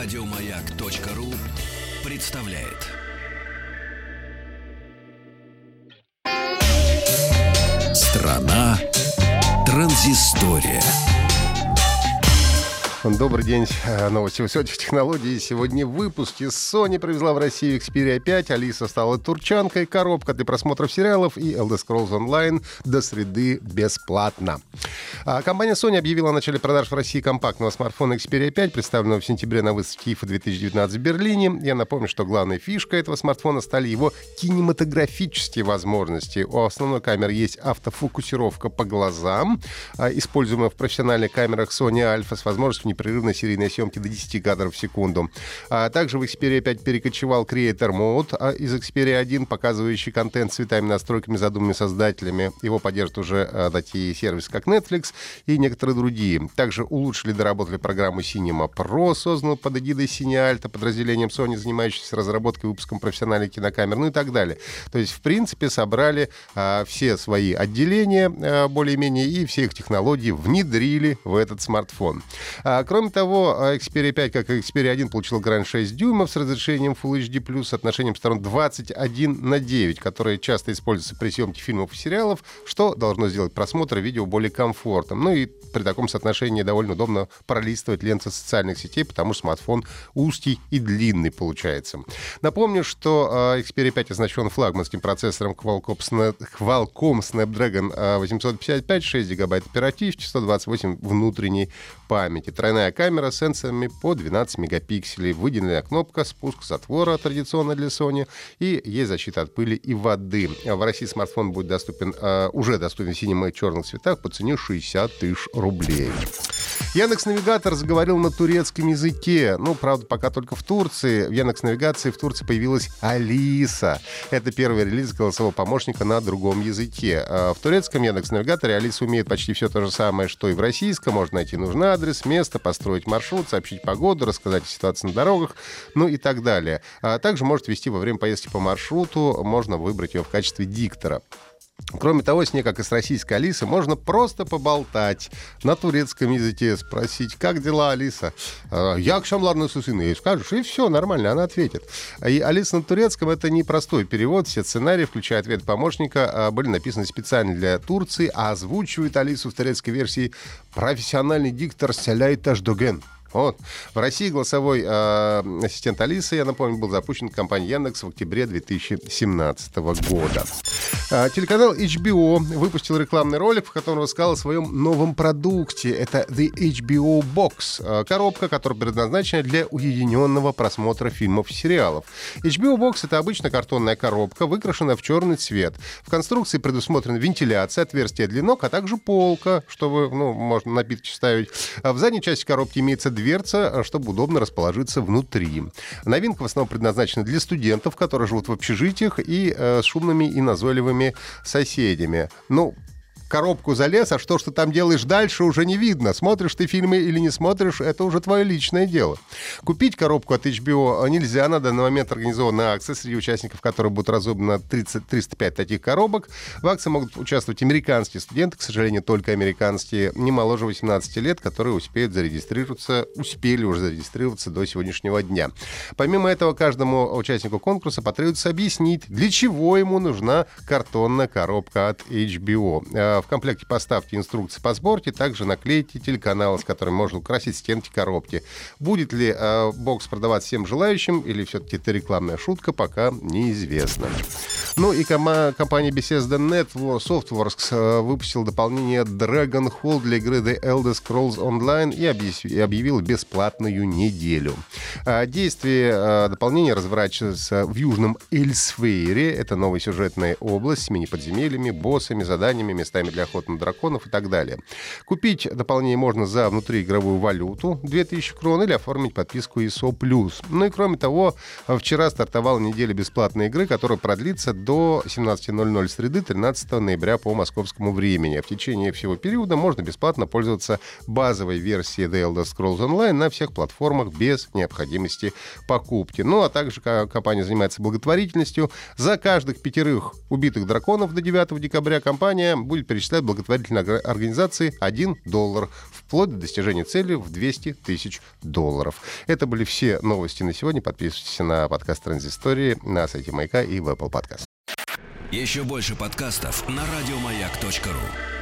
Радиомаяк.ру представляет. Страна транзистория. Добрый день. Э, новости высоких технологий. Сегодня в выпуске Sony привезла в Россию Xperia 5, Алиса стала турчанкой, коробка для просмотров сериалов и Elder Scrolls Online до среды бесплатно. А компания Sony объявила о начале продаж в России компактного смартфона Xperia 5, представленного в сентябре на выставке IFA 2019 в Берлине. Я напомню, что главной фишкой этого смартфона стали его кинематографические возможности. У основной камеры есть автофокусировка по глазам, а, используемая в профессиональных камерах Sony Alpha с возможностью непрерывной серийной съемки до 10 кадров в секунду. А также в Xperia 5 перекочевал Creator Mode а из Xperia 1, показывающий контент цветами настройками, задуманными создателями. Его поддержит уже такие сервисы, как Netflix и некоторые другие. Также улучшили и доработали программу Cinema Pro, созданную под эгидой Cinealta, подразделением Sony, занимающимся разработкой и выпуском профессиональных кинокамер, ну и так далее. То есть, в принципе, собрали а, все свои отделения а, более-менее и все их технологии внедрили в этот смартфон. А, Кроме того, Xperia 5, как и Xperia 1, получил экран 6 дюймов с разрешением Full HD+, с отношением сторон 21 на 9, которое часто используется при съемке фильмов и сериалов, что должно сделать просмотр видео более комфортным. Ну и при таком соотношении довольно удобно пролистывать ленты социальных сетей, потому что смартфон узкий и длинный получается. Напомню, что Xperia 5 оснащен флагманским процессором Qualcomm, Snapdragon 855, 6 гигабайт оперативки, 128 внутренней памяти. Тройная камера с сенсорами по 12 мегапикселей, выделенная кнопка спуск затвора традиционно для Sony и есть защита от пыли и воды. В России смартфон будет доступен, э, уже доступен в синем и черных цветах по цене 60 тысяч рублей. Яндекс Навигатор заговорил на турецком языке. Ну, правда, пока только в Турции. В Яндекс Навигации в Турции появилась Алиса. Это первый релиз голосового помощника на другом языке. А в турецком Яндекс Навигаторе Алиса умеет почти все то же самое, что и в российском. Можно найти нужный адрес, место, построить маршрут, сообщить погоду, рассказать о ситуации на дорогах, ну и так далее. А также может вести во время поездки по маршруту, можно выбрать ее в качестве диктора. Кроме того, с ней, как и с российской Алисой, можно просто поболтать на турецком языке, спросить, как дела, Алиса? Я «А, к шамларну сусыну ей скажешь, и все, нормально, она ответит. И Алиса на турецком — это не простой перевод. Все сценарии, включая ответ помощника, а, были написаны специально для Турции, а озвучивает Алису в турецкой версии профессиональный диктор Селяй Таждоген. Вот. В России голосовой э, ассистент Алисы, я напомню, был запущен компанией Яндекс в октябре 2017 года. А, телеканал HBO выпустил рекламный ролик, в котором рассказал о своем новом продукте. Это The HBO Box. А, коробка, которая предназначена для уединенного просмотра фильмов и сериалов. HBO Box — это обычная картонная коробка, выкрашенная в черный цвет. В конструкции предусмотрена вентиляция, отверстие для ног, а также полка, чтобы, ну, можно напитки ставить. А в задней части коробки имеется дверца, чтобы удобно расположиться внутри. Новинка в основном предназначена для студентов, которые живут в общежитиях и э, с шумными и назойливыми новыми соседями. Ну, коробку залез, а что, что там делаешь дальше, уже не видно. Смотришь ты фильмы или не смотришь, это уже твое личное дело. Купить коробку от HBO нельзя. На данный момент организована акция, среди участников которой будут разобрано 30, 305 таких коробок. В акции могут участвовать американские студенты, к сожалению, только американские, не моложе 18 лет, которые успеют зарегистрироваться, успели уже зарегистрироваться до сегодняшнего дня. Помимо этого, каждому участнику конкурса потребуется объяснить, для чего ему нужна картонная коробка от HBO в комплекте поставьте инструкции по сборке, также наклейте телеканал, с которым можно украсить стенки коробки. Будет ли э, бокс продаваться всем желающим или все-таки это рекламная шутка, пока неизвестно. Ну и кома- компания Bethesda Net Softworks э, выпустила дополнение Dragon Hall для игры The Elder Scrolls Online и, объяв- и объявил бесплатную неделю. А, действие а, дополнения разворачивается в Южном Эльсвейре. Это новая сюжетная область с мини-подземельями, боссами, заданиями, местами для охоты на драконов и так далее. Купить дополнение можно за внутриигровую валюту 2000 крон или оформить подписку ISO+. Ну и кроме того, вчера стартовала неделя бесплатной игры, которая продлится до 17.00 среды 13 ноября по московскому времени. В течение всего периода можно бесплатно пользоваться базовой версией The Elder Scrolls Online на всех платформах без необходимости покупки. Ну а также компания занимается благотворительностью. За каждых пятерых убитых драконов до 9 декабря компания будет перечисляют благотворительные организации 1 доллар, вплоть до достижения цели в 200 тысяч долларов. Это были все новости на сегодня. Подписывайтесь на подкаст Транзистории на сайте Маяка и в Apple Podcast. Еще больше подкастов на радиомаяк.ру